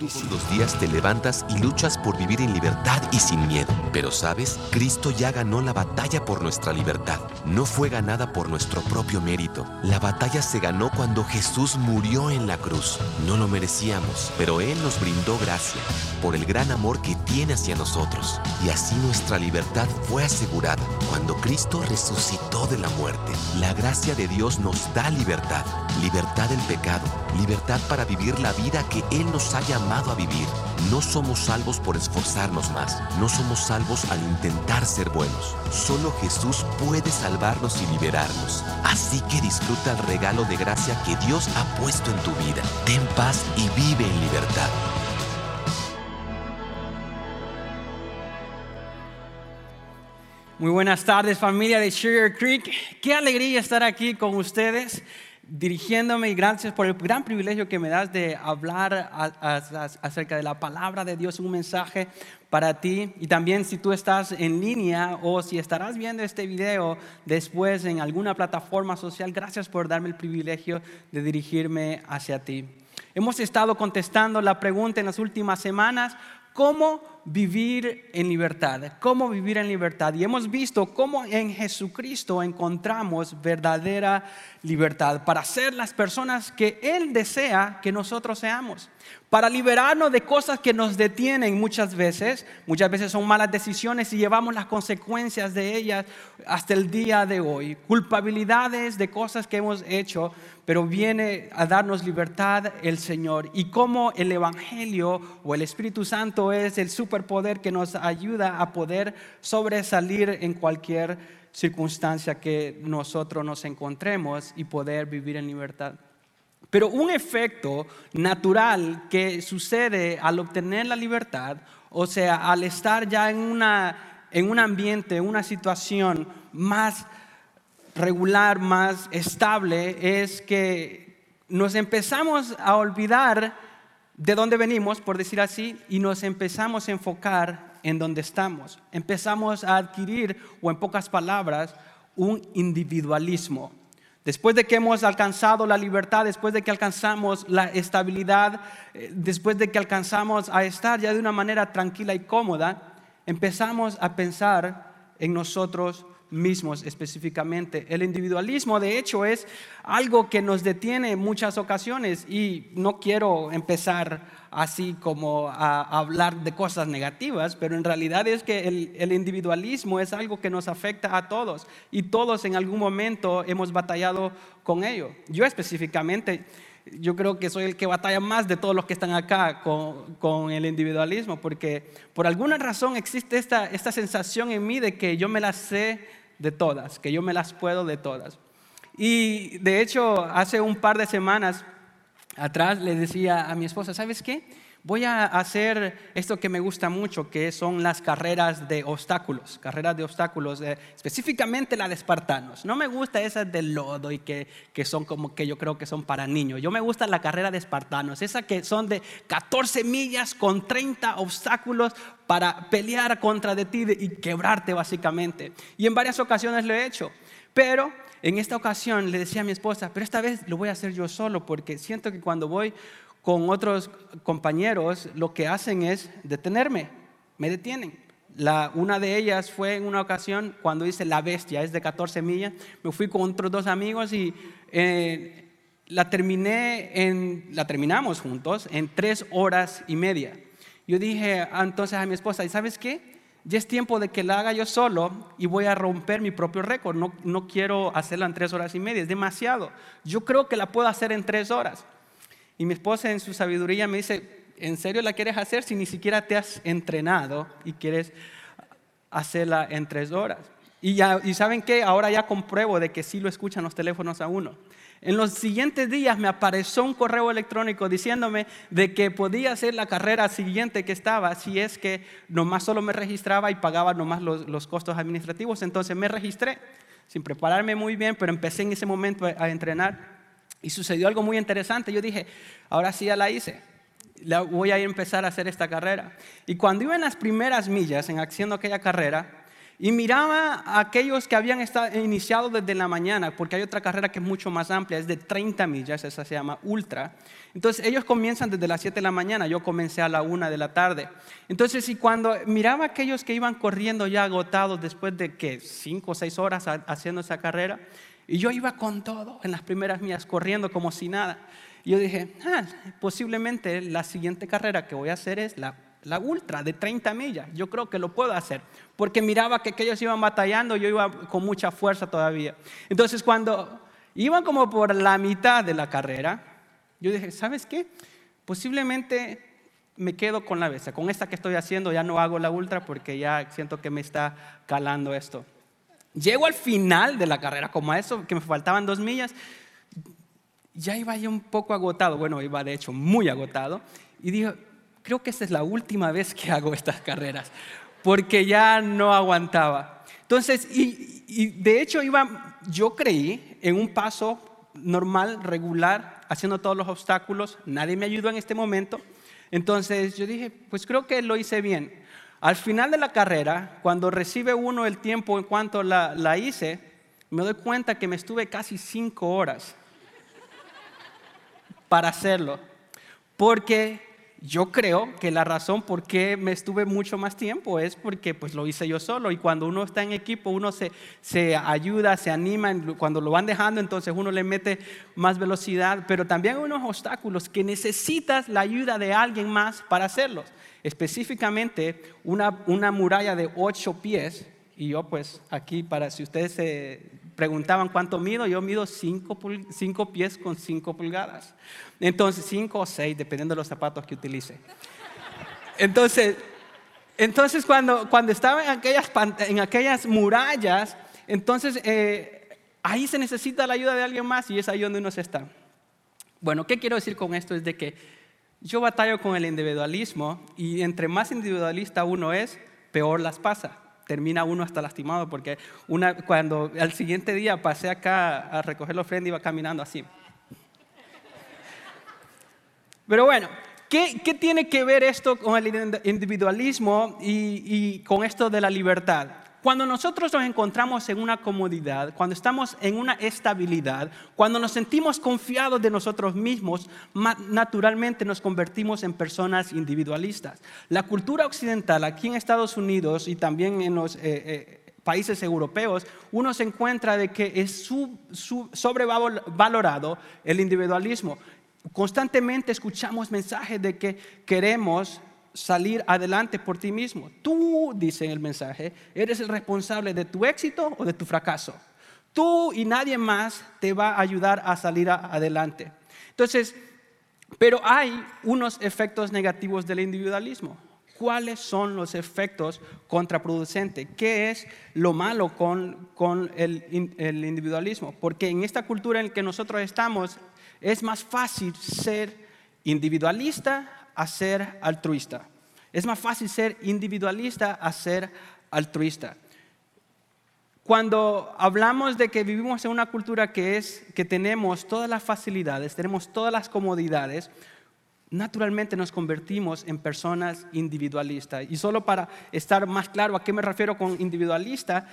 Todos los días te levantas y luchas por vivir en libertad y sin miedo. Pero sabes, Cristo ya ganó la batalla por nuestra libertad. No fue ganada por nuestro propio mérito. La batalla se ganó cuando Jesús murió en la cruz. No lo merecíamos, pero Él nos brindó gracia por el gran amor que tiene hacia nosotros. Y así nuestra libertad fue asegurada. Cuando Cristo resucitó de la muerte, la gracia de Dios nos da libertad. Libertad del pecado. Libertad para vivir la vida que Él nos ha a vivir. No somos salvos por esforzarnos más. No somos salvos al intentar ser buenos. Solo Jesús puede salvarnos y liberarnos. Así que disfruta el regalo de gracia que Dios ha puesto en tu vida. Ten paz y vive en libertad. Muy buenas tardes familia de Sugar Creek. Qué alegría estar aquí con ustedes dirigiéndome y gracias por el gran privilegio que me das de hablar acerca de la palabra de Dios, un mensaje para ti. Y también si tú estás en línea o si estarás viendo este video después en alguna plataforma social, gracias por darme el privilegio de dirigirme hacia ti. Hemos estado contestando la pregunta en las últimas semanas, ¿cómo vivir en libertad, cómo vivir en libertad. Y hemos visto cómo en Jesucristo encontramos verdadera libertad para ser las personas que Él desea que nosotros seamos para liberarnos de cosas que nos detienen muchas veces. Muchas veces son malas decisiones y llevamos las consecuencias de ellas hasta el día de hoy. Culpabilidades de cosas que hemos hecho, pero viene a darnos libertad el Señor. Y como el Evangelio o el Espíritu Santo es el superpoder que nos ayuda a poder sobresalir en cualquier circunstancia que nosotros nos encontremos y poder vivir en libertad. Pero un efecto natural que sucede al obtener la libertad, o sea, al estar ya en, una, en un ambiente, una situación más regular, más estable, es que nos empezamos a olvidar de dónde venimos, por decir así, y nos empezamos a enfocar en dónde estamos. Empezamos a adquirir, o en pocas palabras, un individualismo. Después de que hemos alcanzado la libertad, después de que alcanzamos la estabilidad, eh, después de que alcanzamos a estar ya de una manera tranquila y cómoda, empezamos a pensar en nosotros mismos específicamente. El individualismo, de hecho, es algo que nos detiene en muchas ocasiones y no quiero empezar así como a, hablar de cosas negativas, pero en realidad es que el, individualismo es algo que nos afecta a todos y todos en algún momento hemos batallado con ello. Yo específicamente, yo creo que soy el que batalla más de todos los que están acá con, el individualismo, porque por alguna razón existe esta, esta sensación en mí de que yo me las sé de todas, que yo me las puedo de todas. Y de hecho, hace un par de semanas atrás le decía a mi esposa, ¿sabes qué? Voy a hacer esto que me gusta mucho, que son las carreras de obstáculos, carreras de obstáculos, eh, específicamente la de espartanos. No me gusta esas de lodo y que, que, son como que yo creo que son para niños. Yo me gusta la carrera de espartanos, esa que son de 14 millas con 30 obstáculos para pelear contra de ti y quebrarte básicamente. Y en varias ocasiones lo he hecho, pero en esta ocasión le decía a mi esposa, pero esta vez lo voy a hacer yo solo porque siento que cuando voy con otros compañeros lo que hacen es detenerme, me detienen. La, una de ellas fue en una ocasión cuando hice La Bestia, es de 14 millas, me fui con otros dos amigos y eh, la, terminé en, la terminamos juntos en tres horas y media. Yo dije entonces a mi esposa, ¿y sabes qué? ya es tiempo de que la haga yo solo y voy a romper mi propio récord. No, no quiero hacerla en tres horas y media, es demasiado. Yo creo que la puedo hacer en tres horas. Y mi esposa en su sabiduría me dice, ¿en serio la quieres hacer si ni siquiera te has entrenado y quieres hacerla en tres horas? Y, ya, y saben qué, ahora ya compruebo de que sí lo escuchan los teléfonos a uno. En los siguientes días me apareció un correo electrónico diciéndome de que podía hacer la carrera siguiente que estaba si es que nomás solo me registraba y pagaba nomás los, costos administrativos. Entonces me registré sin prepararme muy bien, pero empecé en ese momento a, entrenar y sucedió algo muy interesante. Yo dije, ahora sí ya la hice. voy a empezar a hacer esta carrera. Y cuando iba en las primeras millas en haciendo aquella carrera, Y miraba a aquellos que habían estado, iniciado desde la mañana, porque hay otra carrera que es mucho más amplia, es de 30 millas, esa se llama ultra. Entonces ellos comienzan desde las 7 de la mañana, yo comencé a la 1 de la tarde. Entonces, y cuando miraba a aquellos que iban corriendo ya agotados después de que 5 o 6 horas haciendo esa carrera, y yo iba con todo en las primeras millas, corriendo como si nada. Y yo dije, ah, posiblemente la siguiente carrera que voy a hacer es la la ultra de 30 millas. Yo creo que lo puedo hacer, porque miraba que aquellos iban batallando, yo iba con mucha fuerza todavía. Entonces cuando iban como por la mitad de la carrera, yo dije, ¿sabes qué? Posiblemente me quedo con la besa. Con esta que estoy haciendo ya no hago la ultra porque ya siento que me está calando esto. Llego al final de la carrera, como a eso, que me faltaban dos millas, ya iba yo un poco agotado, bueno, iba de hecho muy agotado, y dije, creo que esta es la última vez que hago estas carreras, porque ya no aguantaba. Entonces, y, de hecho iba, yo creí en un paso normal, regular, haciendo todos los obstáculos, nadie me ayudó en este momento, entonces yo dije, pues creo que lo hice bien. Al final de la carrera, cuando recibe uno el tiempo en cuanto la, la hice, me doy cuenta que me estuve casi cinco horas para hacerlo, porque yo creo que la razón por qué me estuve mucho más tiempo es porque pues lo hice yo solo y cuando uno está en equipo uno se, se ayuda, se anima, cuando lo van dejando entonces uno le mete más velocidad, pero también hay unos obstáculos que necesitas la ayuda de alguien más para hacerlos. Específicamente una, una muralla de ocho pies y yo pues aquí para si ustedes se preguntaban cuánto mido, yo mido 5 pies con 5 pulgadas. Entonces, 5 o 6, dependiendo de los zapatos que utilice. Entonces, entonces cuando, cuando estaba en aquellas, en aquellas murallas, entonces eh, ahí se necesita la ayuda de alguien más y es ahí donde uno se está. Bueno, ¿qué quiero decir con esto? Es de que yo batallo con el individualismo y entre más individualista uno es, peor las pasa termina uno hasta lastimado, porque una, cuando al siguiente día pasé acá a recoger la ofrenda, iba caminando así. Pero bueno, ¿qué, ¿qué, tiene que ver esto con el individualismo y, y con esto de la libertad? Cuando nosotros nos encontramos en una comodidad, cuando estamos en una estabilidad, cuando nos sentimos confiados de nosotros mismos, naturalmente nos convertimos en personas individualistas. La cultura occidental aquí en Estados Unidos y también en los... Eh, eh, países europeos, uno se encuentra de que es sobrevalorado el individualismo. Constantemente escuchamos mensajes de que queremos salir adelante por ti mismo. Tú, dice el mensaje, eres el responsable de tu éxito o de tu fracaso. Tú y nadie más te va a ayudar a salir adelante. Entonces, pero hay unos efectos negativos del individualismo. ¿Cuáles son los efectos contraproducentes? ¿Qué es lo malo con, con el, el individualismo? Porque en esta cultura en la que nosotros estamos es más fácil ser individualista a ser altruista. Es más fácil ser individualista a ser altruista. Cuando hablamos de que vivimos en una cultura que es que tenemos todas las facilidades, tenemos todas las comodidades, naturalmente nos convertimos en personas individualistas. Y solo para estar más claro a qué me refiero con individualista,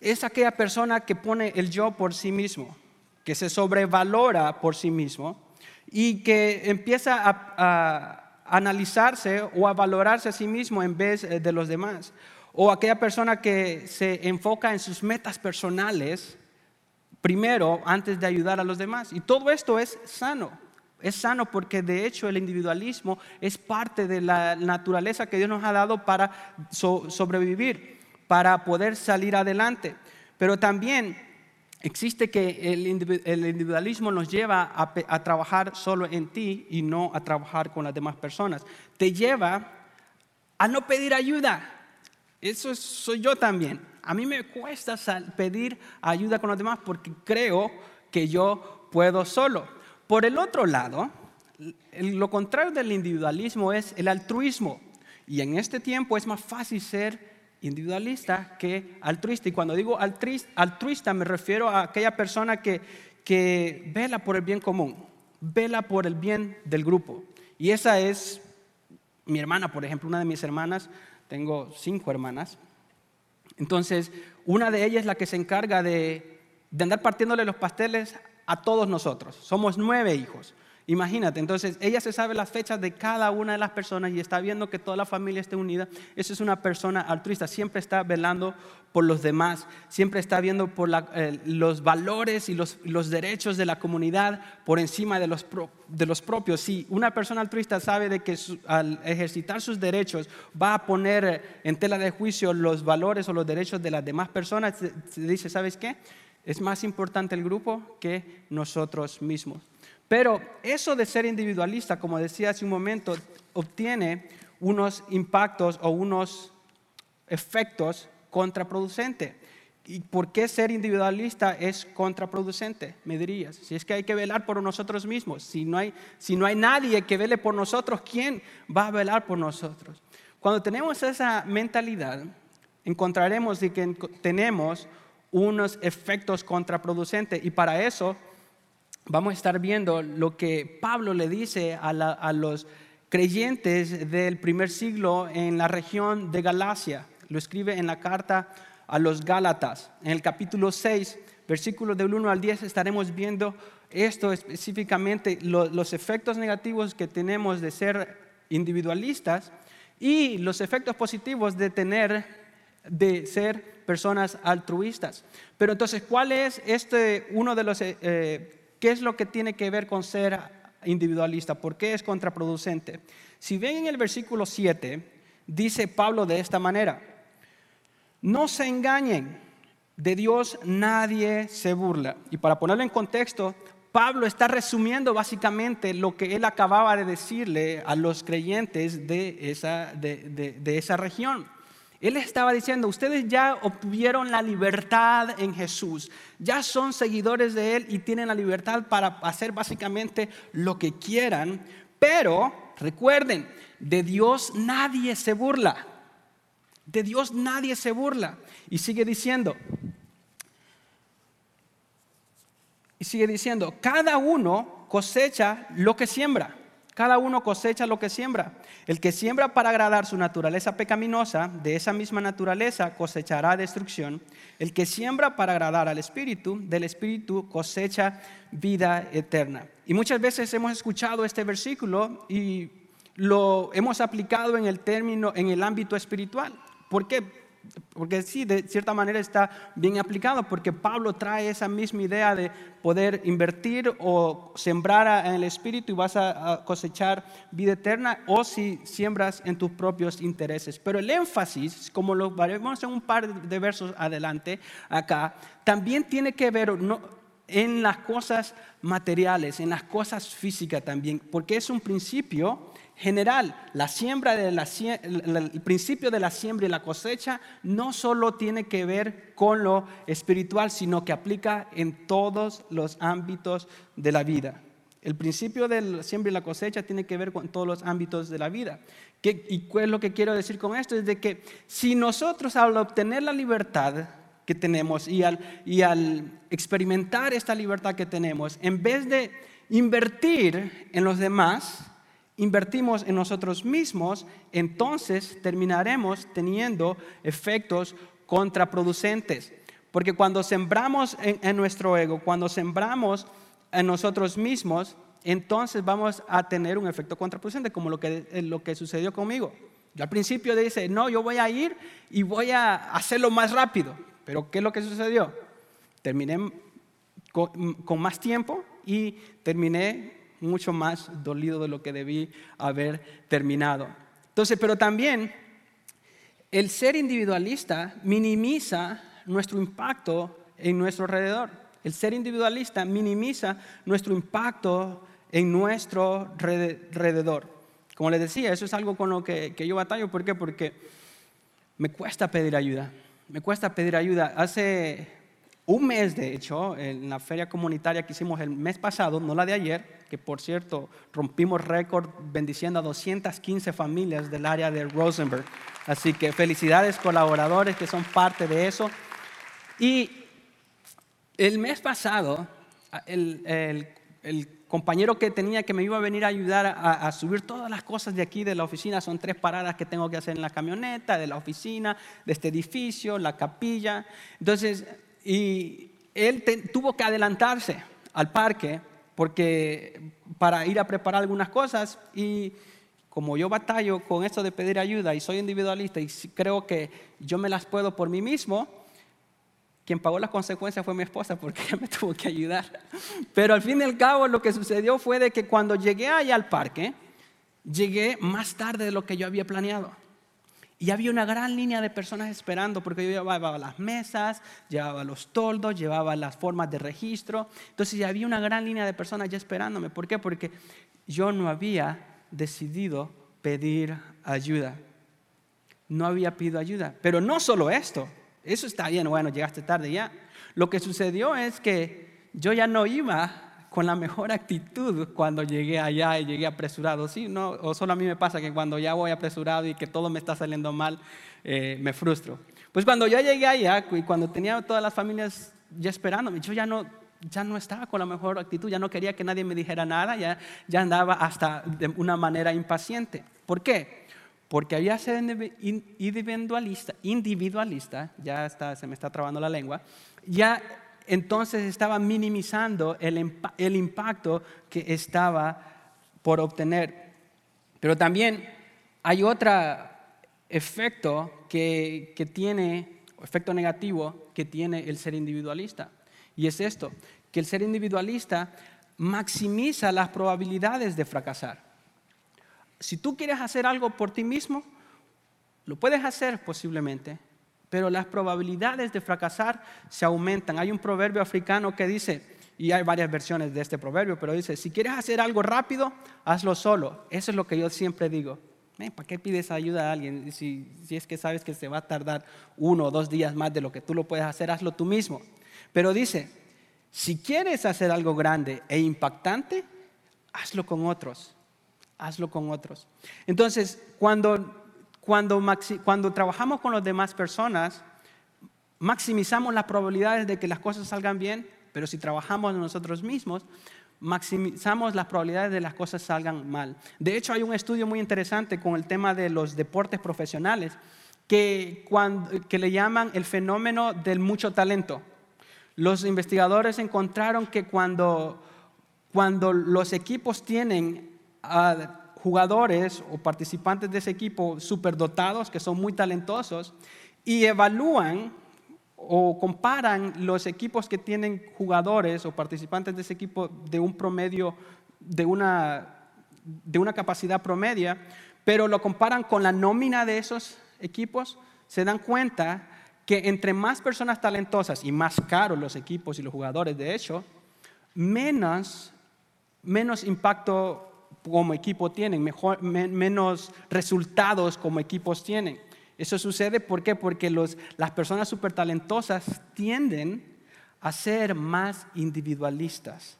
es aquella persona que pone el yo por sí mismo, que se sobrevalora por sí mismo y que empieza a, analizarse o a valorarse a sí mismo en vez eh, de los demás. O aquella persona que se enfoca en sus metas personales primero antes de ayudar a los demás. Y todo esto es sano. Es sano porque de hecho el individualismo es parte de la naturaleza que Dios nos ha dado para sobrevivir, para poder salir adelante. Pero también existe que el individualismo nos lleva a, trabajar solo en ti y no a trabajar con las demás personas. Te lleva a no pedir ayuda. Eso soy yo también. A mí me cuesta pedir ayuda con los demás porque creo que yo puedo solo. Por el otro lado, lo contrario del individualismo es el altruismo. Y en este tiempo es más fácil ser individualista que altruista. Y cuando digo altruista me refiero a aquella persona que, que vela por el bien común, vela por el bien del grupo. Y esa es mi hermana, por ejemplo, una de mis hermanas, tengo cinco hermanas, Entonces, una de ellas es la que se encarga de, de andar partiéndole los pasteles a todos nosotros. Somos nueve hijos. Imagínate, entonces ella se sabe las fechas de cada una de las personas y está viendo que toda la familia esté unida. Esa es una persona altruista, siempre está velando por los demás, siempre está viendo por eh, los valores y los, derechos de la comunidad por encima de los, de los propios. Si una persona altruista sabe de que al ejercitar sus derechos va a poner en tela de juicio los valores o los derechos de las demás personas, dice, ¿sabes qué? Es más importante el grupo que nosotros mismos. Pero eso de ser individualista, como decía hace un momento, obtiene unos impactos o unos efectos contraproducentes. ¿Y por qué ser individualista es contraproducente? Me dirías. Si es que hay que velar por nosotros mismos. Si no hay, si no hay nadie que vele por nosotros, ¿quién va a velar por nosotros? Cuando tenemos esa mentalidad, encontraremos que tenemos unos efectos contraproducentes. Y para eso vamos a estar viendo lo que Pablo le dice a, los creyentes del primer siglo en la región de Galacia. Lo escribe en la carta a los Gálatas. En el capítulo 6, versículos del 1 al 10, estaremos viendo esto específicamente, los efectos negativos que tenemos de ser individualistas y los efectos positivos de tener, de ser personas altruistas. Pero entonces, ¿cuál es este uno de los eh, ¿Qué es lo que tiene que ver con ser individualista? ¿Por qué es contraproducente? Si ven en el versículo 7, dice Pablo de esta manera, no se engañen, de Dios nadie se burla. Y para ponerlo en contexto, Pablo está resumiendo básicamente lo que él acababa de decirle a los creyentes de esa, de, de esa región. Él estaba diciendo, ustedes ya obtuvieron la libertad en Jesús, ya son seguidores de Él y tienen la libertad para hacer básicamente lo que quieran, pero recuerden, de Dios nadie se burla, de Dios nadie se burla. Y sigue diciendo, y sigue diciendo, cada uno cosecha lo que siembra. Cada uno cosecha lo que siembra. El que siembra para agradar su naturaleza pecaminosa, de esa misma naturaleza cosechará destrucción. El que siembra para agradar al Espíritu, del Espíritu cosecha vida eterna. Y muchas veces hemos escuchado este versículo y lo hemos aplicado en el término, en el ámbito espiritual. ¿Por qué? Porque sí, de cierta manera está bien aplicado, porque Pablo trae esa misma idea de poder invertir o sembrar en el Espíritu y vas a cosechar vida eterna, o si siembras en tus propios intereses. Pero el énfasis, como lo veremos en un par de versos adelante acá, también tiene que ver en las cosas materiales, en las cosas físicas también, porque es un principio general, la siembra de la, el principio de la siembra y la cosecha no solo tiene que ver con lo espiritual, sino que aplica en todos los ámbitos de la vida. El principio de la siembra y la cosecha tiene que ver con todos los ámbitos de la vida. ¿Y cuál es lo que quiero decir con esto? Es de que si nosotros al obtener la libertad que tenemos y al, y al experimentar esta libertad que tenemos, en vez de invertir en los demás, invertimos en nosotros mismos, entonces terminaremos teniendo efectos contraproducentes. Porque cuando sembramos en, nuestro ego, cuando sembramos en nosotros mismos, entonces vamos a tener un efecto contraproducente, como lo que, eh, lo que sucedió conmigo. Yo al principio dice, no, yo voy a ir y voy a hacerlo más rápido. Pero ¿qué es lo que sucedió? Terminé con más tiempo y terminé mucho más dolido de lo que debí haber terminado. Entonces, pero también el ser individualista minimiza nuestro impacto en nuestro alrededor. El ser individualista minimiza nuestro impacto en nuestro alrededor. Como les decía, eso es algo con lo que, que yo batallo. ¿Por qué? Porque me cuesta pedir ayuda. Me cuesta pedir ayuda. Hace un mes, de hecho, en la feria comunitaria que hicimos el mes pasado, no la de ayer, que por cierto rompimos récord bendiciendo a 215 familias del área de Rosenberg. Así que felicidades colaboradores que son parte de eso. Y el mes pasado, el, compañero que tenía que me iba a venir a ayudar a, subir todas las cosas de aquí de la oficina. Son tres paradas que tengo que hacer en la camioneta, de la oficina, de este edificio, la capilla. Entonces, y él tuvo que adelantarse al parque porque para ir a preparar algunas cosas y como yo batallo con esto de pedir ayuda y soy individualista y creo que yo me las puedo por mí mismo, quien pagó las consecuencias fue mi esposa porque ella me tuvo que ayudar. Pero al fin y al cabo lo que sucedió fue de que cuando llegué allá al parque, llegué más tarde de lo que yo había planeado. Y había una gran línea de personas esperando porque yo llevaba las mesas, llevaba los toldos, llevaba las formas de registro. Entonces ya había una gran línea de personas ya esperándome. ¿Por qué? Porque yo no había decidido pedir ayuda. No había pedido ayuda. Pero no solo esto, eso está bien, bueno, llegaste tarde ya. Lo que sucedió es que yo ya no iba con la mejor actitud cuando llegué allá y llegué apresurado. Sí, no, o solo a mí me pasa que cuando ya voy apresurado y que todo me está saliendo mal, eh, me frustro. Pues cuando ya llegué allá y cuando tenía todas las familias ya esperándome, yo ya no, ya no estaba con la mejor actitud, ya no quería que nadie me dijera nada, ya, ya andaba hasta de una manera impaciente. ¿Por qué? Porque había sido individualista, individualista, ya está, se me está trabando la lengua, ya entonces estaba minimizando el, el impacto que estaba por obtener. Pero también hay otro efecto que, que tiene, efecto negativo que tiene el ser individualista. Y es esto, que el ser individualista maximiza las probabilidades de fracasar. Si tú quieres hacer algo por ti mismo, lo puedes hacer posiblemente, pero las probabilidades de fracasar se aumentan. Hay un proverbio africano que dice, y hay varias versiones de este proverbio, pero dice, si quieres hacer algo rápido, hazlo solo. Eso es lo que yo siempre digo. ¿Para qué pides ayuda a alguien? Si, es que sabes que se va a tardar uno o dos días más de lo que tú lo puedes hacer, hazlo tú mismo. Pero dice, si quieres hacer algo grande e impactante, hazlo con otros. Hazlo con otros. Entonces, cuando, cuando, cuando trabajamos con las demás personas, maximizamos las probabilidades de que las cosas salgan bien, pero si trabajamos nosotros mismos, maximizamos las probabilidades de las cosas salgan mal. De hecho, hay un estudio muy interesante con el tema de los deportes profesionales que, que le llaman el fenómeno del mucho talento. Los investigadores encontraron que cuando, cuando los equipos tienen jugadores o participantes de ese equipo superdotados, que son muy talentosos, y evalúan o comparan los equipos que tienen jugadores o participantes de ese equipo de un promedio, de una, de una capacidad promedia, pero lo comparan con la nómina de esos equipos, se dan cuenta que entre más personas talentosas y más caros los equipos y los jugadores, de hecho, menos, menos impacto como equipo tienen, menos resultados como equipos tienen. Eso sucede ¿por qué? porque los, las personas súper talentosas tienden a ser más individualistas,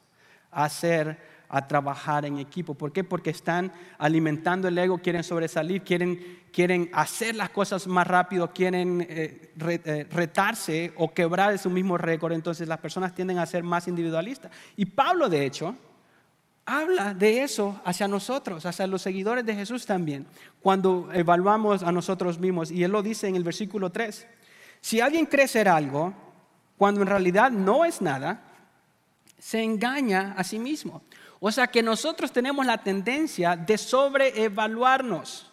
a ser a trabajar en equipo. ¿Por qué? Porque están alimentando el ego, quieren sobresalir, quieren, quieren hacer las cosas más rápido, quieren eh, eh, retarse o quebrar su mismo récord. Entonces las personas tienden a ser más individualistas. Y Pablo, de hecho, habla de eso hacia nosotros, hacia los seguidores de Jesús también, cuando evaluamos a nosotros mismos. Y él lo dice en el versículo 3. Si alguien cree ser algo, cuando en realidad no es nada, se engaña a sí mismo. O sea que nosotros tenemos la tendencia de sobreevaluarnos.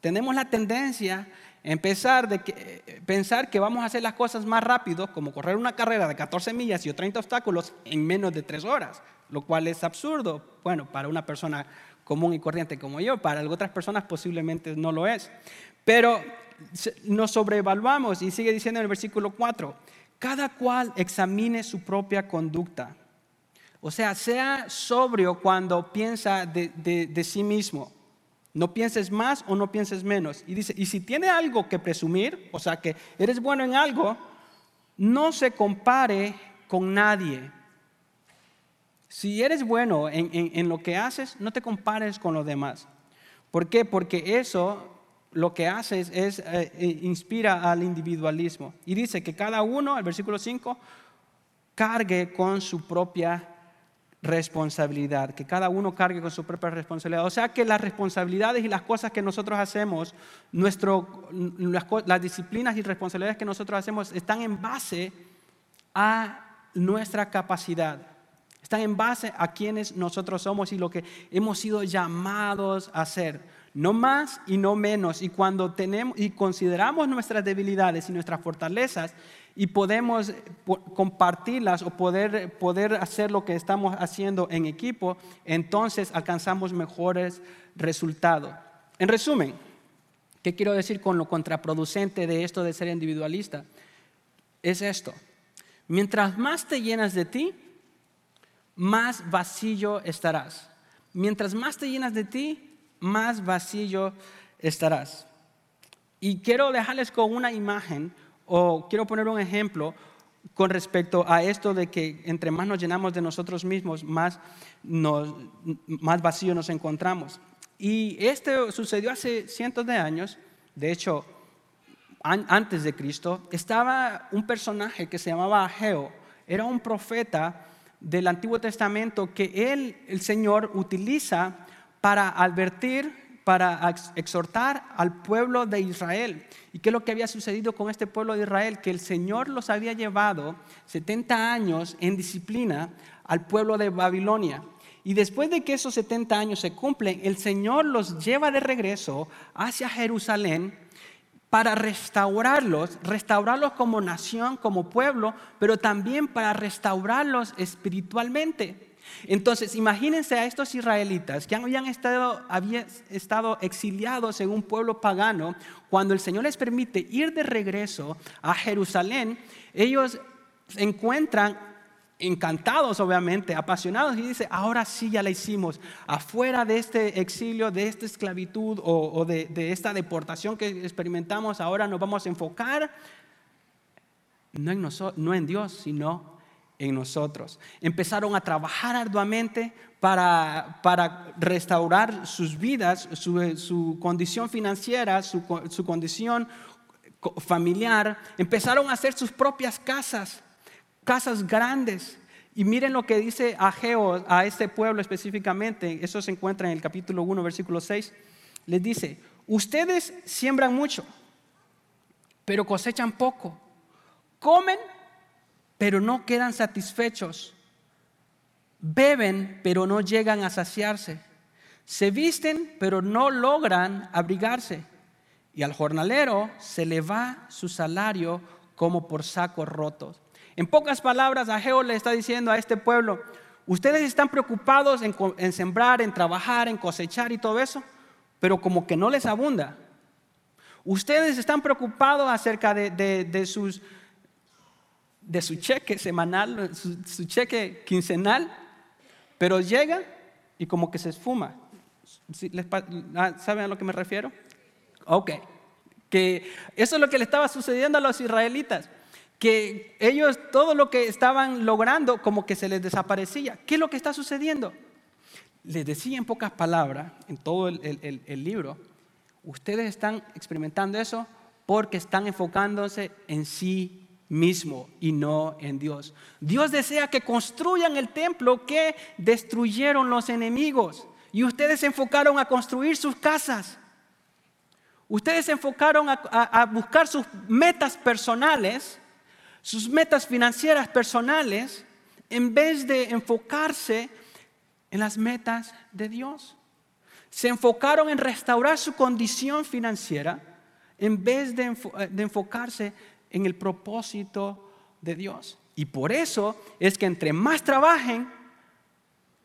Tenemos la tendencia empezar de que, pensar que vamos a hacer las cosas más rápido, como correr una carrera de 14 millas y 30 obstáculos en menos de 3 horas, lo cual es absurdo. Bueno, para una persona común y corriente como yo, para otras personas posiblemente no lo es. Pero nos sobreevaluamos y sigue diciendo en el versículo 4, cada cual examine su propia conducta o sea, sea sobrio cuando piensa de, sí mismo. No pienses más o no pienses menos. Y dice, y si tiene algo que presumir, o sea, que eres bueno en algo, no se compare con nadie. Si eres bueno en, lo que haces, no te compares con los demás. ¿Por qué? Porque eso lo que haces es eh, eh, inspira al individualismo. Y dice que cada uno, el versículo 5, cargue con su propia responsabilidad, que cada uno cargue con su propia responsabilidad. O sea que las responsabilidades y las cosas que nosotros hacemos, nuestro, las, las disciplinas y responsabilidades que nosotros hacemos están en base a nuestra capacidad. Están en base a quienes nosotros somos y lo que hemos sido llamados a hacer. No más y no menos. Y cuando tenemos y consideramos nuestras debilidades y nuestras fortalezas y podemos compartirlas o poder, poder hacer lo que estamos haciendo en equipo, entonces alcanzamos mejores resultados. En resumen, ¿qué quiero decir con lo contraproducente de esto de ser individualista? Es esto. Mientras más te llenas de ti, más vacío estarás. Mientras más te llenas de ti, más vacío estarás. Y quiero dejarles con una imagen o quiero poner un ejemplo con respecto a esto de que entre más nos llenamos de nosotros mismos, más, más vacío nos encontramos. Y esto sucedió hace cientos de años, de hecho, antes de Cristo, estaba un personaje que se llamaba Ageo. Era un profeta del Antiguo Testamento que él, el Señor, utiliza para advertir, para exhortar al pueblo de Israel. ¿Y qué es lo que había sucedido con este pueblo de Israel? Que el Señor los había llevado 70 años en disciplina al pueblo de Babilonia. Y después de que esos 70 años se cumplen, el Señor los lleva de regreso hacia Jerusalén para restaurarlos, restaurarlos como nación, como pueblo, pero también para restaurarlos espiritualmente. Entonces, imagínense a estos israelitas que habían estado, habían estado exiliados en un pueblo pagano, cuando el Señor les permite ir de regreso a Jerusalén, ellos encuentran encantados, obviamente, apasionados, y dice, ahora sí ya la hicimos, afuera de este exilio, de esta esclavitud o, de, esta deportación que experimentamos, ahora nos vamos a enfocar no en, Dios, sino en nosotros. Empezaron a trabajar arduamente para, restaurar sus vidas, su, condición financiera, su condición familiar. Empezaron a hacer sus propias casas casas grandes. Y miren lo que dice Ageo a este pueblo específicamente, eso se encuentra en el capítulo 1, versículo 6. Les dice, ustedes siembran mucho, pero cosechan poco. Comen, pero no quedan satisfechos. Beben, pero no llegan a saciarse. Se visten, pero no logran abrigarse. Y al jornalero se le va su salario como por sacos rotos. En pocas palabras, Ageo le está diciendo a este pueblo, ustedes están preocupados en, sembrar, en trabajar, en cosechar y todo eso, pero como que no les abunda. Ustedes están preocupados acerca de, sus, su cheque semanal, su, cheque quincenal, pero llega y como que se esfuma. Ah, ¿Saben a lo que me refiero? Ok. Que eso es lo que le estaba sucediendo a los israelitas que ellos todo lo que estaban logrando como que se les desaparecía. ¿Qué es lo que está sucediendo? Les decía en pocas palabras, en todo el, libro, ustedes están experimentando eso porque están enfocándose en sí mismo y no en Dios. Dios desea que construyan el templo que destruyeron los enemigos y ustedes se enfocaron a construir sus casas. Ustedes se enfocaron a buscar sus metas personales sus metas financieras personales en vez de enfocarse en las metas de Dios. Se enfocaron en restaurar su condición financiera en vez de, enfocarse en el propósito de Dios. Y por eso es que entre más trabajen,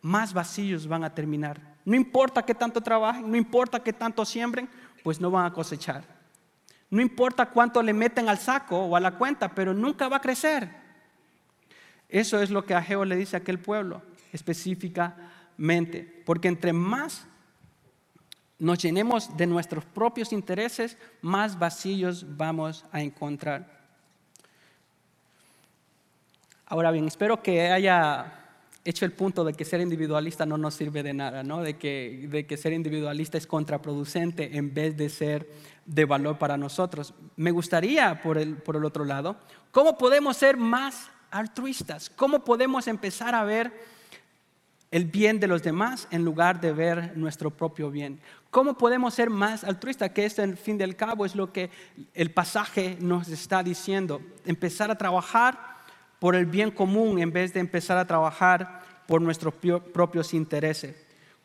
más vacíos van a terminar. No importa qué tanto trabajen, no importa qué tanto siembren, pues no van a cosechar. No importa cuánto le meten al saco o a la cuenta, pero nunca va a crecer. Eso es lo que Ageo le dice a aquel pueblo específicamente. Porque entre más nos llenemos de nuestros propios intereses, más vacíos vamos a encontrar. Ahora bien, espero que haya hecho el punto de que ser individualista no nos sirve de nada, ¿no? de, que, de que ser individualista es contraproducente en vez de ser de valor para nosotros. Me gustaría, por el, por el otro lado, cómo podemos ser más altruistas, cómo podemos empezar a ver el bien de los demás en lugar de ver nuestro propio bien. ¿Cómo podemos ser más altruistas? Que esto, en fin del cabo, es lo que el pasaje nos está diciendo. Empezar a trabajar por el bien común en vez de empezar a trabajar por nuestros propios intereses.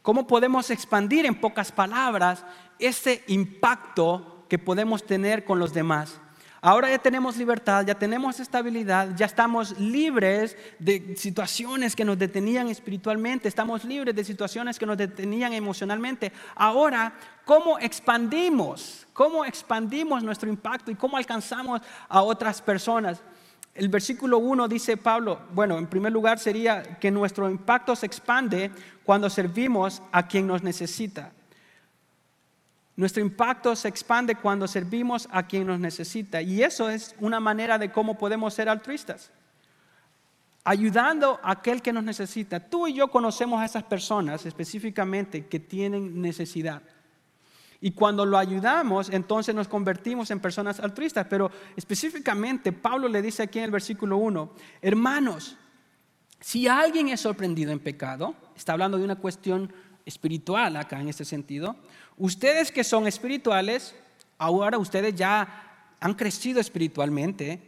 ¿Cómo podemos expandir en pocas palabras ese impacto que podemos tener con los demás? Ahora ya tenemos libertad, ya tenemos estabilidad, ya estamos libres de situaciones que nos detenían espiritualmente, estamos libres de situaciones que nos detenían emocionalmente. Ahora, ¿cómo expandimos? ¿Cómo expandimos nuestro impacto y cómo alcanzamos a otras personas? El versículo 1 dice Pablo, bueno, en primer lugar sería que nuestro impacto se expande cuando servimos a quien nos necesita. Nuestro impacto se expande cuando servimos a quien nos necesita. Y eso es una manera de cómo podemos ser altruistas. Ayudando a aquel que nos necesita. Tú y yo conocemos a esas personas específicamente que tienen necesidad. Y cuando lo ayudamos, entonces nos convertimos en personas altruistas. Pero específicamente, Pablo le dice aquí en el versículo 1, hermanos, si alguien es sorprendido en pecado, está hablando de una cuestión espiritual acá en este sentido, Ustedes que son espirituales, ahora ustedes ya han crecido espiritualmente,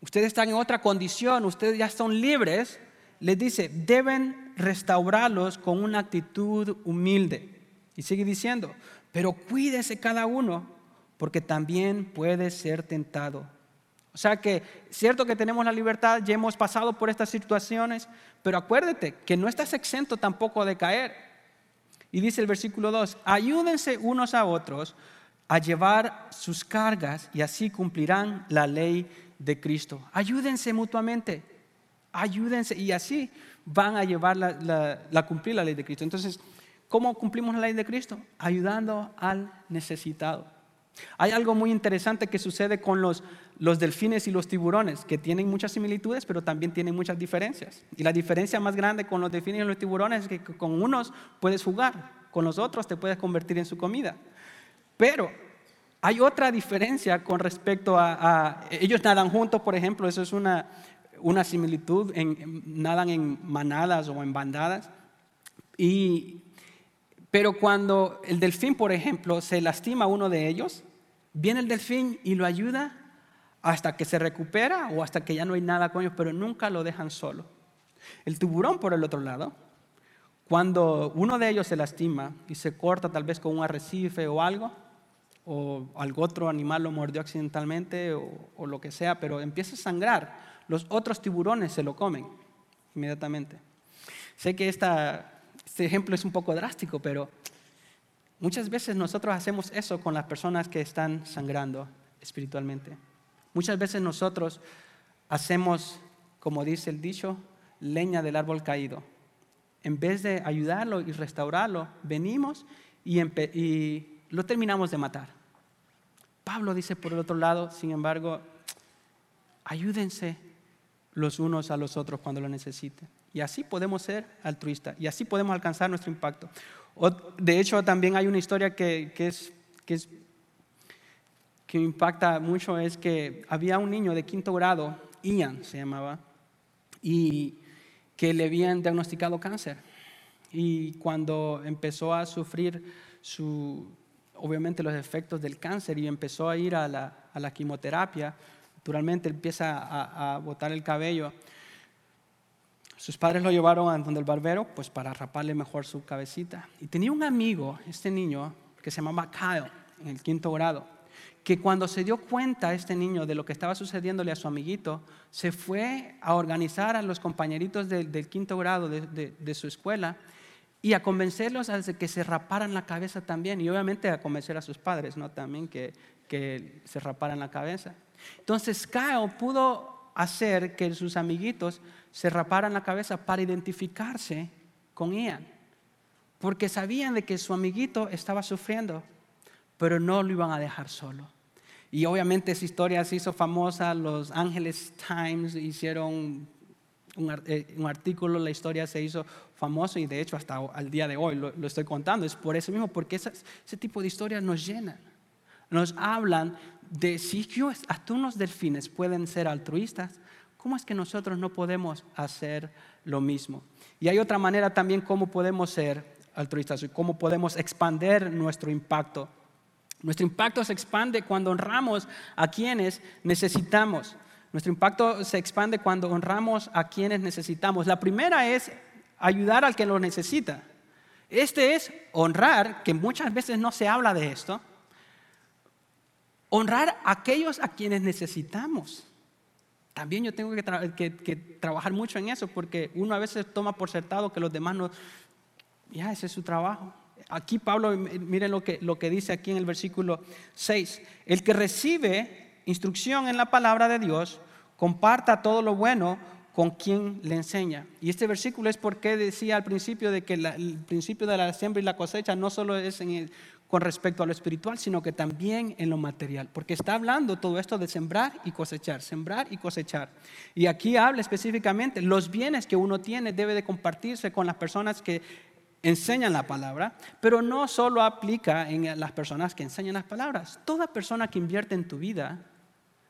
ustedes están en otra condición, ustedes ya son libres, les dice, deben restaurarlos con una actitud humilde. Y sigue diciendo, pero cuídese cada uno, porque también puede ser tentado. O sea que, cierto que tenemos la libertad, ya hemos pasado por estas situaciones, pero acuérdate que no estás exento tampoco de caer. Y dice el versículo 2, ayúdense unos a otros a llevar sus cargas y así cumplirán la ley de Cristo. Ayúdense mutuamente, ayúdense y así van a llevar la, cumplir la ley de Cristo. Entonces, ¿cómo cumplimos la ley de Cristo? Ayudando al necesitado. Hay algo muy interesante que sucede con los, los, delfines y los tiburones, que tienen muchas similitudes, pero también tienen muchas diferencias. Y la diferencia más grande con los delfines y los tiburones es que con unos puedes jugar, con los otros te puedes convertir en su comida. Pero hay otra diferencia con respecto a, ellos nadan juntos, por ejemplo, eso es una, una similitud, en, nadan en manadas o en bandadas. Y pero cuando el delfín, por ejemplo, se lastima a uno de ellos, viene el delfín y lo ayuda hasta que se recupera o hasta que ya no hay nada con ellos, pero nunca lo dejan solo. El tiburón, por el otro lado, cuando uno de ellos se lastima y se corta tal vez con un arrecife o algo, o algún otro animal lo mordió accidentalmente o, o lo que sea, pero empieza a sangrar, los otros tiburones se lo comen inmediatamente. Sé que esta este ejemplo es un poco drástico, pero muchas veces nosotros hacemos eso con las personas que están sangrando espiritualmente. Muchas veces nosotros hacemos, como dice el dicho, leña del árbol caído. En vez de ayudarlo y restaurarlo, venimos y, y lo terminamos de matar. Pablo dice por el otro lado, sin embargo, ayúdense los unos a los otros cuando lo necesiten. Y así podemos ser altruistas y así podemos alcanzar nuestro impacto. De hecho, también hay una historia que, es, que, es, que me impacta mucho, es que había un niño de quinto grado, Ian se llamaba, y que le habían diagnosticado cáncer. Y cuando empezó a sufrir su, obviamente los efectos del cáncer y empezó a ir a la, a la quimioterapia, naturalmente empieza a botar el cabello. Sus padres lo llevaron a donde el barbero, pues para raparle mejor su cabecita. Y tenía un amigo, este niño, que se llamaba Kyle, en el quinto grado, que cuando se dio cuenta este niño de lo que estaba sucediéndole a su amiguito, se fue a organizar a los compañeritos del quinto grado de, su escuela y a convencerlos a que se raparan la cabeza también, y obviamente a convencer a sus padres, ¿no? También que, que se raparan la cabeza. Entonces Kyle pudo hacer que sus amiguitos se raparan la cabeza para identificarse con Ian, porque sabían de que su amiguito estaba sufriendo, pero no lo iban a dejar solo. Y obviamente esa historia se hizo famosa, los Angeles Times hicieron un, eh, artículo, la historia se hizo famoso y de hecho hasta al día de hoy lo, estoy contando. Es por eso mismo, porque ese tipo de historias nos llenan, nos hablan de si hasta unos delfines pueden ser altruistas, ¿cómo es que nosotros no podemos hacer lo mismo? Y hay otra manera también cómo podemos ser altruistas y cómo podemos expandir nuestro impacto. Nuestro impacto se expande cuando honramos a quienes necesitamos. Nuestro impacto se expande cuando honramos a quienes necesitamos. La primera es ayudar al que lo necesita. Este es honrar, que muchas veces no se habla de esto, honrar a aquellos a quienes necesitamos. También yo tengo que, trabajar mucho en eso porque uno a veces toma por sentado que los demás no, ya ese es su trabajo. Aquí Pablo, miren lo que, lo que dice aquí en el versículo 6, el que recibe instrucción en la palabra de Dios, comparta todo lo bueno con quien le enseña. Y este versículo es porque decía al principio de que el principio de la siembra y la cosecha no solo es con respecto a lo espiritual, sino que también en lo material, porque está hablando todo esto de sembrar y cosechar, sembrar y cosechar. Y aquí habla específicamente, los bienes que uno tiene debe de compartirse con las personas que enseñan la palabra, pero no solo aplica en las personas que enseñan las palabras. Toda persona que invierte en tu vida,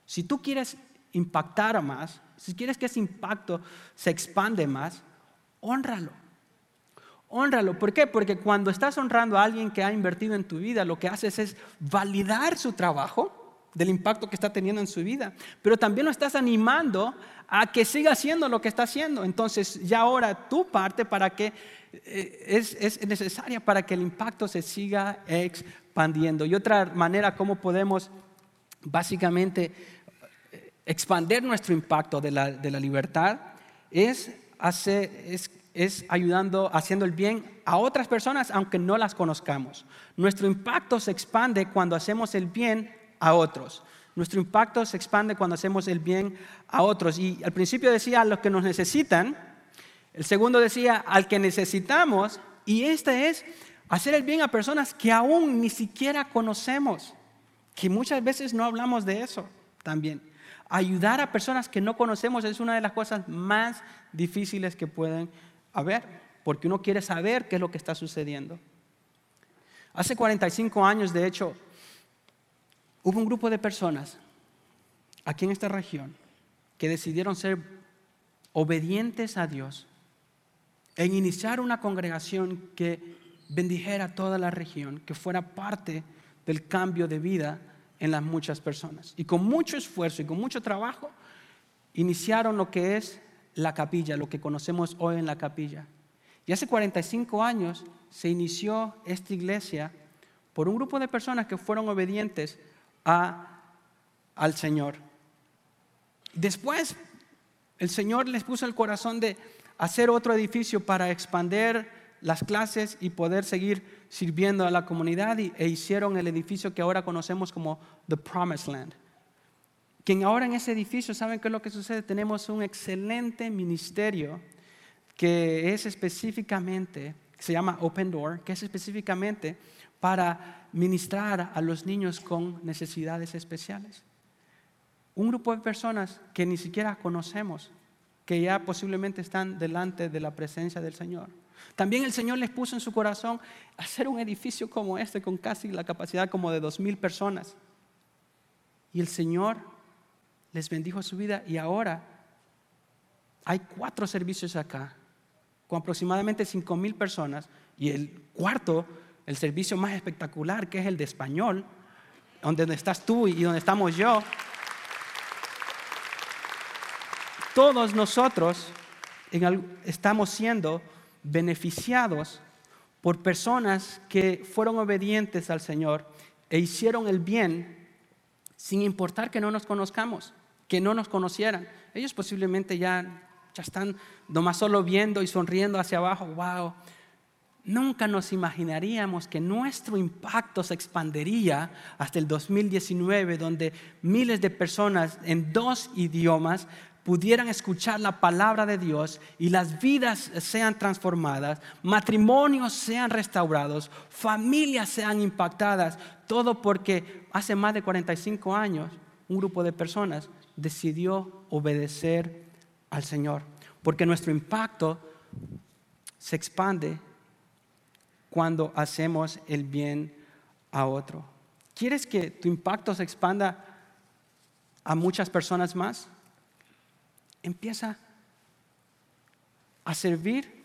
si tú quieres impactar más, si quieres que ese impacto se expande más, honralo. Honralo. ¿Por qué? Porque cuando estás honrando a alguien que ha invertido en tu vida, lo que haces es validar su trabajo del impacto que está teniendo en su vida, pero también lo estás animando a que siga haciendo lo que está haciendo. Entonces ya ahora tu parte para que eh, es, es necesaria para que el impacto se siga expandiendo. Y otra manera como podemos básicamente expandir nuestro impacto de la, libertad es, hacer, ayudando, haciendo el bien a otras personas aunque no las conozcamos. Nuestro impacto se expande cuando hacemos el bien a otros. Nuestro impacto se expande cuando hacemos el bien a otros. Y al principio decía a los que nos necesitan, el segundo decía al que necesitamos, y este es hacer el bien a personas que aún ni siquiera conocemos, que muchas veces no hablamos de eso también. Ayudar a personas que no conocemos es una de las cosas más difíciles que pueden haber, porque uno quiere saber qué es lo que está sucediendo. Hace 45 años, de hecho, hubo un grupo de personas aquí en esta región que decidieron ser obedientes a Dios en iniciar una congregación que bendijera toda la región, que fuera parte del cambio de vida en las muchas personas. Y con mucho esfuerzo y con mucho trabajo, iniciaron lo que es la capilla, lo que conocemos hoy en la capilla. Y hace 45 años se inició esta iglesia por un grupo de personas que fueron obedientes a, al Señor. Después, el Señor les puso el corazón de hacer otro edificio para expander las clases y poder seguir sirviendo a la comunidad e hicieron el edificio que ahora conocemos como The Promised Land. Quien ahora en ese edificio, ¿saben qué es lo que sucede? Tenemos un excelente ministerio que es específicamente, se llama Open Door, que es específicamente para ministrar a los niños con necesidades especiales. Un grupo de personas que ni siquiera conocemos, que ya posiblemente están delante de la presencia del Señor. También el Señor les puso en su corazón hacer un edificio como este, con casi la capacidad como de dos mil personas. Y el Señor les bendijo su vida y ahora hay cuatro servicios acá, con aproximadamente cinco mil personas. Y el cuarto, el servicio más espectacular, que es el de español, donde estás tú y donde estamos yo. Todos nosotros estamos siendo beneficiados por personas que fueron obedientes al Señor e hicieron el bien sin importar que no nos conozcamos, que no nos conocieran. Ellos posiblemente ya, ya están nomás solo viendo y sonriendo hacia abajo. ¡Wow! Nunca nos imaginaríamos que nuestro impacto se expandería hasta el 2019, donde miles de personas en dos idiomas pudieran escuchar la palabra de Dios y las vidas sean transformadas, matrimonios sean restaurados, familias sean impactadas, todo porque hace más de 45 años un grupo de personas decidió obedecer al Señor, porque nuestro impacto se expande cuando hacemos el bien a otro. ¿Quieres que tu impacto se expanda a muchas personas más? empieza a servir,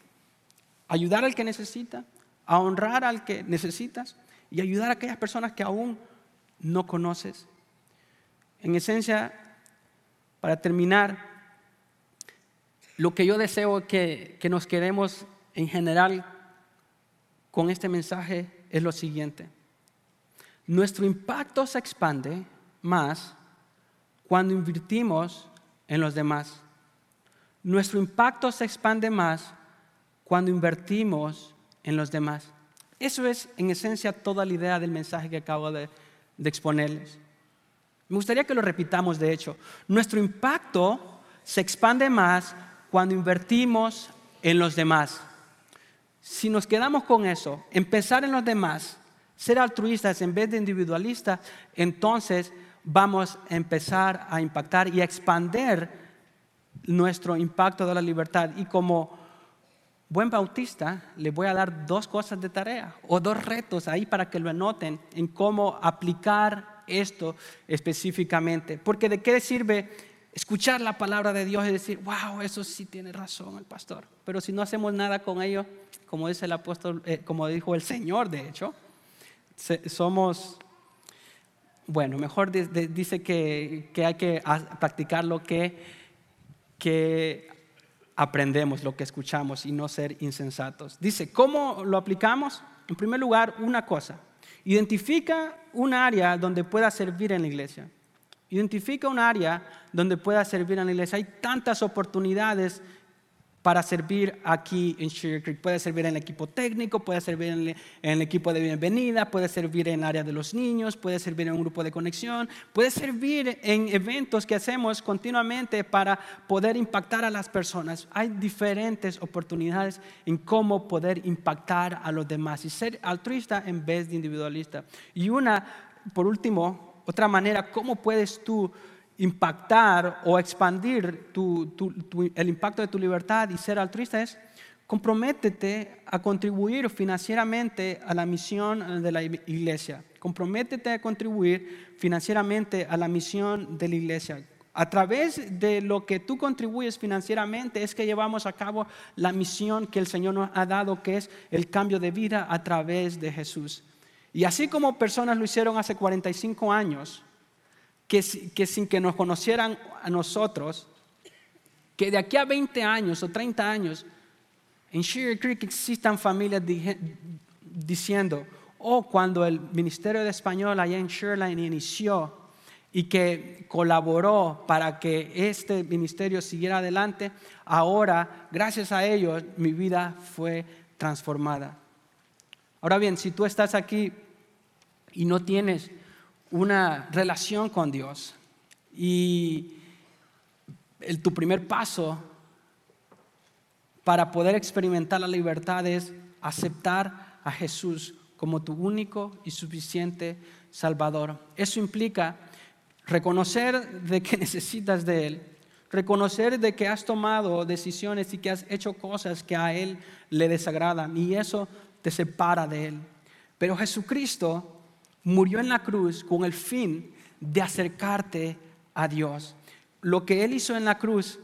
ayudar al que necesita, a honrar al que necesitas y ayudar a aquellas personas que aún no conoces. En esencia, para terminar, lo que yo deseo que, que nos quedemos en general con este mensaje es lo siguiente. Nuestro impacto se expande más cuando invertimos en los demás. Nuestro impacto se expande más cuando invertimos en los demás. Eso es en esencia toda la idea del mensaje que acabo de, exponerles. Me gustaría que lo repitamos, de hecho. Nuestro impacto se expande más cuando invertimos en los demás. Si nos quedamos con eso, empezar en los demás, ser altruistas en vez de individualistas, entonces vamos a empezar a impactar y a expandir nuestro impacto de la libertad. Y como buen bautista, le voy a dar dos cosas de tarea o dos retos ahí para que lo anoten en cómo aplicar esto específicamente. Porque de qué sirve escuchar la palabra de Dios y decir, wow, eso sí tiene razón el pastor. Pero si no hacemos nada con ello, como dice el apóstol, eh, como dijo el Señor, de hecho, somos, bueno, mejor dice que, hay que practicar lo que, que aprendemos, lo que escuchamos y no ser insensatos. Dice, ¿cómo lo aplicamos? En primer lugar, una cosa, identifica un área donde pueda servir en la iglesia. Identifica un área donde pueda servir en la iglesia. Hay tantas oportunidades para servir aquí en Sugar Creek. Puede servir en el equipo técnico, puede servir en el, equipo de bienvenida, puede servir en el área de los niños, puede servir en un grupo de conexión, puede servir en eventos que hacemos continuamente para poder impactar a las personas. Hay diferentes oportunidades en cómo poder impactar a los demás y ser altruista en vez de individualista. Y una, por último, otra manera, ¿cómo puedes tú impactar o expandir el impacto de tu libertad y ser altruista es comprométete a contribuir financieramente a la misión de la iglesia. Comprométete a contribuir financieramente a la misión de la iglesia. A través de lo que tú contribuyes financieramente es que llevamos a cabo la misión que el Señor nos ha dado, que es el cambio de vida a través de Jesús. Y así como personas lo hicieron hace 45 años, que, sin que nos conocieran a nosotros, que de aquí a 20 años o 30 años, en Sugar Creek existan familias diciendo, oh, cuando el Ministerio de Español allá en Shoreline inició y que colaboró para que este ministerio siguiera adelante, ahora, gracias a ellos, mi vida fue transformada. Ahora bien, si tú estás aquí y no tienes una relación con Dios. Y tu primer paso para poder experimentar la libertad es aceptar a Jesús como tu único y suficiente Salvador. Eso implica reconocer de que necesitas de Él, reconocer de que has tomado decisiones y que has hecho cosas que a Él le desagradan y eso te separa de Él. Pero Jesucristo murió en la cruz con el fin de acercarte a Dios. Lo que Él hizo en la cruz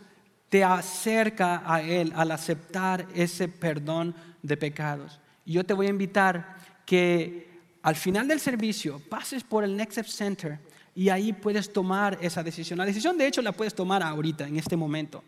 te acerca a Él al aceptar ese perdón de pecados. Yo te voy a invitar que al final del servicio pases por el Next Step Center y ahí puedes tomar esa decisión. La decisión de hecho la puedes tomar ahorita, en este momento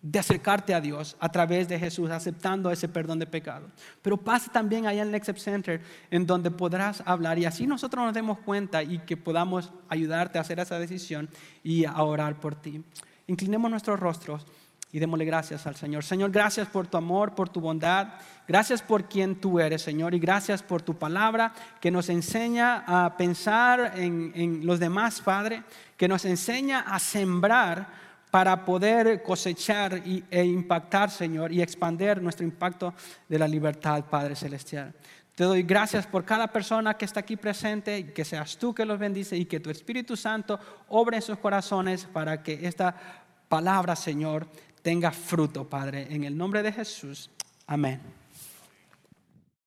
de acercarte a Dios a través de Jesús, aceptando ese perdón de pecado. Pero pasa también allá en el Next Center, en donde podrás hablar y así nosotros nos demos cuenta y que podamos ayudarte a hacer esa decisión y a orar por ti. Inclinemos nuestros rostros y démosle gracias al Señor. Señor, gracias por tu amor, por tu bondad. Gracias por quien tú eres, Señor, y gracias por tu palabra que nos enseña a pensar en, en los demás, Padre, que nos enseña a sembrar para poder cosechar e impactar, Señor, y expandir nuestro impacto de la libertad, Padre Celestial. Te doy gracias por cada persona que está aquí presente, que seas tú que los bendice y que tu Espíritu Santo obre en sus corazones para que esta palabra, Señor, tenga fruto, Padre. En el nombre de Jesús. Amén.